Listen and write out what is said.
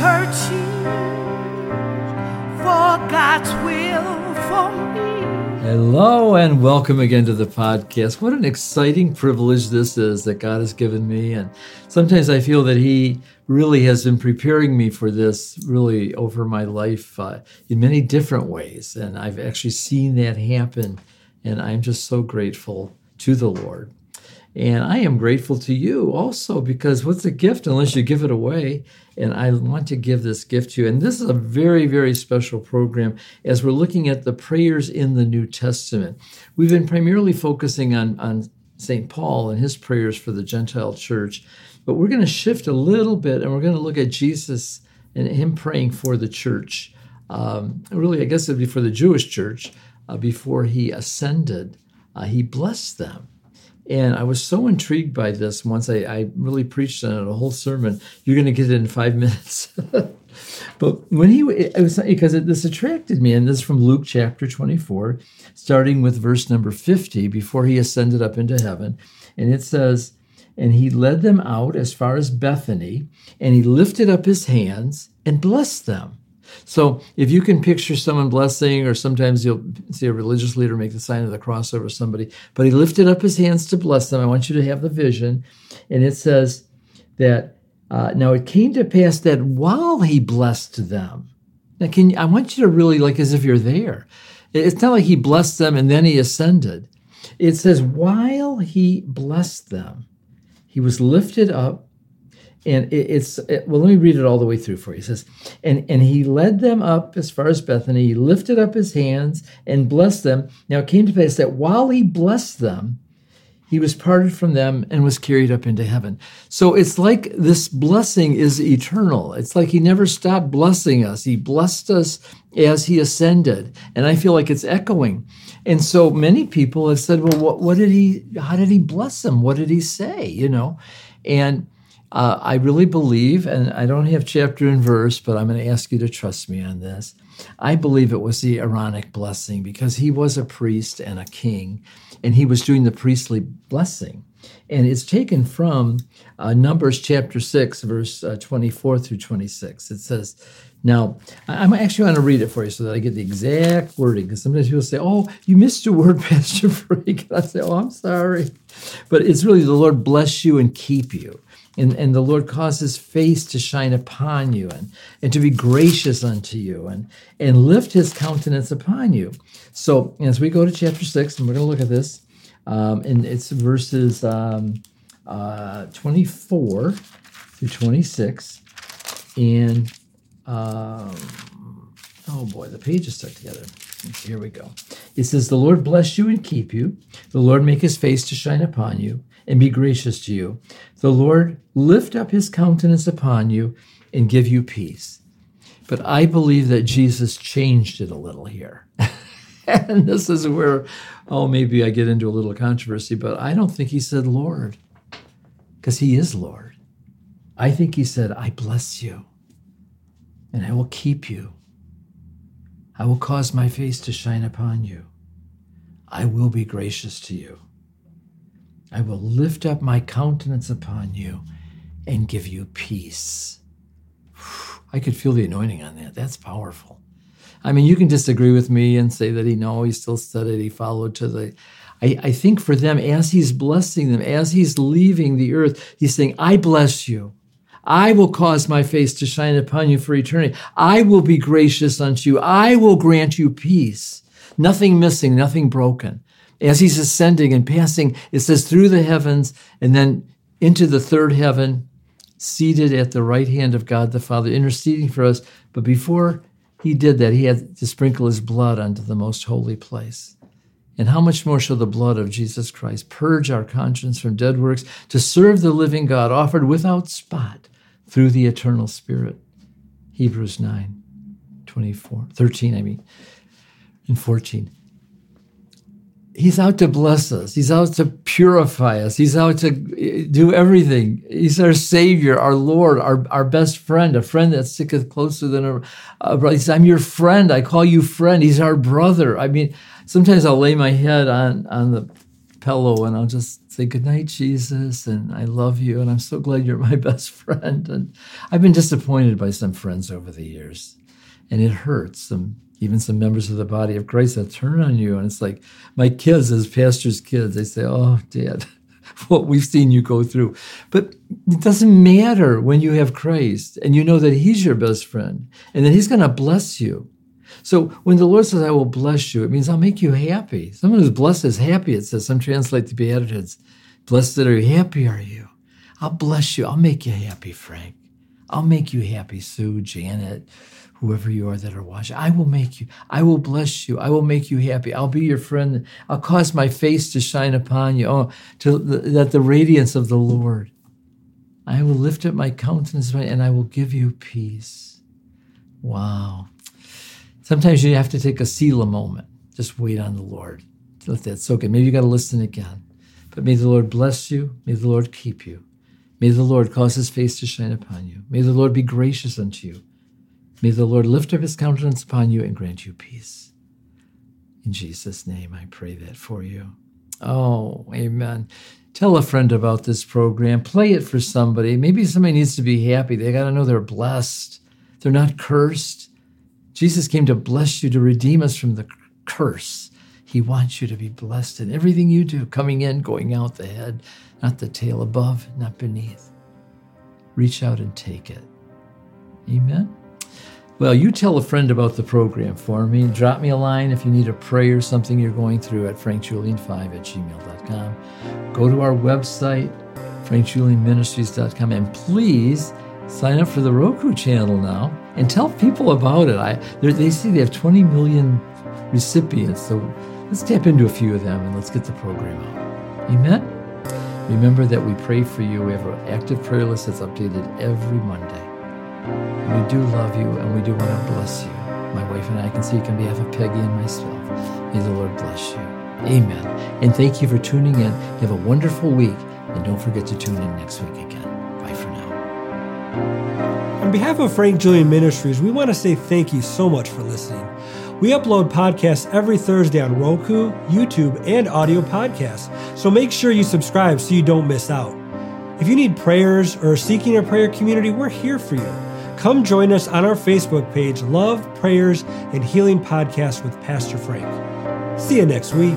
searching for God's will for me. Hello and welcome again to the podcast. What an exciting privilege this is that God has given me. And sometimes I feel that He really has been preparing me for this really over my life uh, in many different ways. And I've actually seen that happen. And I'm just so grateful to the Lord. And I am grateful to you also because what's a gift unless you give it away? And I want to give this gift to you. And this is a very, very special program as we're looking at the prayers in the New Testament. We've been primarily focusing on, on St. Paul and his prayers for the Gentile church, but we're going to shift a little bit and we're going to look at Jesus and him praying for the church. Um, really, I guess it'd be for the Jewish church uh, before he ascended. Uh, he blessed them. And I was so intrigued by this once I, I really preached on it a whole sermon. You're going to get it in five minutes. but when he, it was because it, this attracted me, and this is from Luke chapter 24, starting with verse number 50, before he ascended up into heaven. And it says, And he led them out as far as Bethany, and he lifted up his hands and blessed them. So if you can picture someone blessing, or sometimes you'll see a religious leader make the sign of the cross over somebody, but he lifted up his hands to bless them. I want you to have the vision. And it says that uh, now it came to pass that while he blessed them, now can I want you to really like as if you're there. It's not like he blessed them and then he ascended. It says while he blessed them, he was lifted up and it, it's it, well let me read it all the way through for you. It says and and he led them up as far as bethany he lifted up his hands and blessed them. Now it came to pass that while he blessed them he was parted from them and was carried up into heaven. So it's like this blessing is eternal. It's like he never stopped blessing us. He blessed us as he ascended. And i feel like it's echoing. And so many people have said well what, what did he how did he bless them? What did he say? You know? And uh, I really believe, and I don't have chapter and verse, but I'm going to ask you to trust me on this. I believe it was the Aaronic blessing because he was a priest and a king, and he was doing the priestly blessing. And it's taken from uh, Numbers chapter 6, verse uh, 24 through 26. It says, now, I'm actually going to read it for you so that I get the exact wording because sometimes people say, Oh, you missed a word, Pastor Frank. And I say, Oh, I'm sorry. But it's really the Lord bless you and keep you and, and the Lord cause his face to shine upon you and, and to be gracious unto you and, and lift his countenance upon you. So as we go to chapter 6, and we're going to look at this, um, and it's verses um, uh, 24 through 26. And um, oh boy, the pages stuck together. Here we go. It says, The Lord bless you and keep you. The Lord make his face to shine upon you and be gracious to you. The Lord lift up his countenance upon you and give you peace. But I believe that Jesus changed it a little here. and this is where, oh, maybe I get into a little controversy, but I don't think he said Lord, because he is Lord. I think he said, I bless you, and I will keep you. I will cause my face to shine upon you. I will be gracious to you. I will lift up my countenance upon you and give you peace. I could feel the anointing on that. That's powerful. I mean, you can disagree with me and say that he no, he still studied, he followed to the. I, I think for them, as he's blessing them, as he's leaving the earth, he's saying, I bless you. I will cause my face to shine upon you for eternity. I will be gracious unto you. I will grant you peace. Nothing missing, nothing broken as he's ascending and passing, it says through the heavens and then into the third heaven, seated at the right hand of God the Father, interceding for us. But before he did that, he had to sprinkle his blood onto the most holy place. And how much more shall the blood of Jesus Christ purge our conscience from dead works to serve the living God, offered without spot through the eternal Spirit? Hebrews 9, 24, 13, I mean, and 14 he's out to bless us. He's out to purify us. He's out to eh, do everything. He's our Savior, our Lord, our, our best friend, a friend that sticketh closer than a, a brother. He says, I'm your friend. I call you friend. He's our brother. I mean, sometimes I'll lay my head on, on the pillow and I'll just say, Good night, Jesus, and I love you, and I'm so glad you're my best friend. And I've been disappointed by some friends over the years, and it hurts. Some even some members of the body of Christ that turn on you, and it's like my kids, as pastors' kids, they say, "Oh, Dad." What we've seen you go through. But it doesn't matter when you have Christ and you know that He's your best friend and that He's going to bless you so when the Lord says, I will bless you, it means I'll make you happy. Someone who's blessed is happy, it says. Some translate the Beatitudes. Blessed are you, happy are you. I'll bless you. I'll make you happy, Frank. I'll make you happy, Sue, Janet, whoever you are that are watching. I will make you. I will bless you. I will make you happy. I'll be your friend. I'll cause my face to shine upon you. Oh, to that the radiance of the Lord. I will lift up my countenance and I will give you peace. Wow. Sometimes you have to take a Selah moment. Just wait on the Lord. Let that soak in. Maybe you got to listen again. But may the Lord bless you. May the Lord keep you. May the Lord cause his face to shine upon you. May the Lord be gracious unto you. May the Lord lift up his countenance upon you and grant you peace. In Jesus' name, I pray that for you. Oh, amen. Tell a friend about this program. Play it for somebody. Maybe somebody needs to be happy. They got to know they're blessed. They're not cursed. Jesus came to bless you, to redeem us from the curse. He wants you to be blessed in everything you do, coming in, going out, the head, not the tail, above, not beneath. Reach out and take it. Amen. Well, you tell a friend about the program for me. Drop me a line if you need a prayer, or something you're going through at frankjulian5 at gmail.com. Go to our website, frankjulianministries.com, and please sign up for the Roku channel now and tell people about it. I they see they have 20 million recipients, so let's tap into a few of them and let's get the program out. Amen. Remember that we pray for you. We have an active prayer list that's updated every Monday. We do love you and we do want to bless you. My wife and I can see speak on behalf of Peggy and myself. May the Lord bless you. Amen. And thank you for tuning in. Have a wonderful week. And don't forget to tune in next week again. On behalf of Frank Julian Ministries, we want to say thank you so much for listening. We upload podcasts every Thursday on Roku, YouTube, and audio podcasts, so make sure you subscribe so you don't miss out. If you need prayers or seeking a prayer community, we're here for you. Come join us on our Facebook page, Love, Prayers, and Healing Podcast with Pastor Frank. See you next week.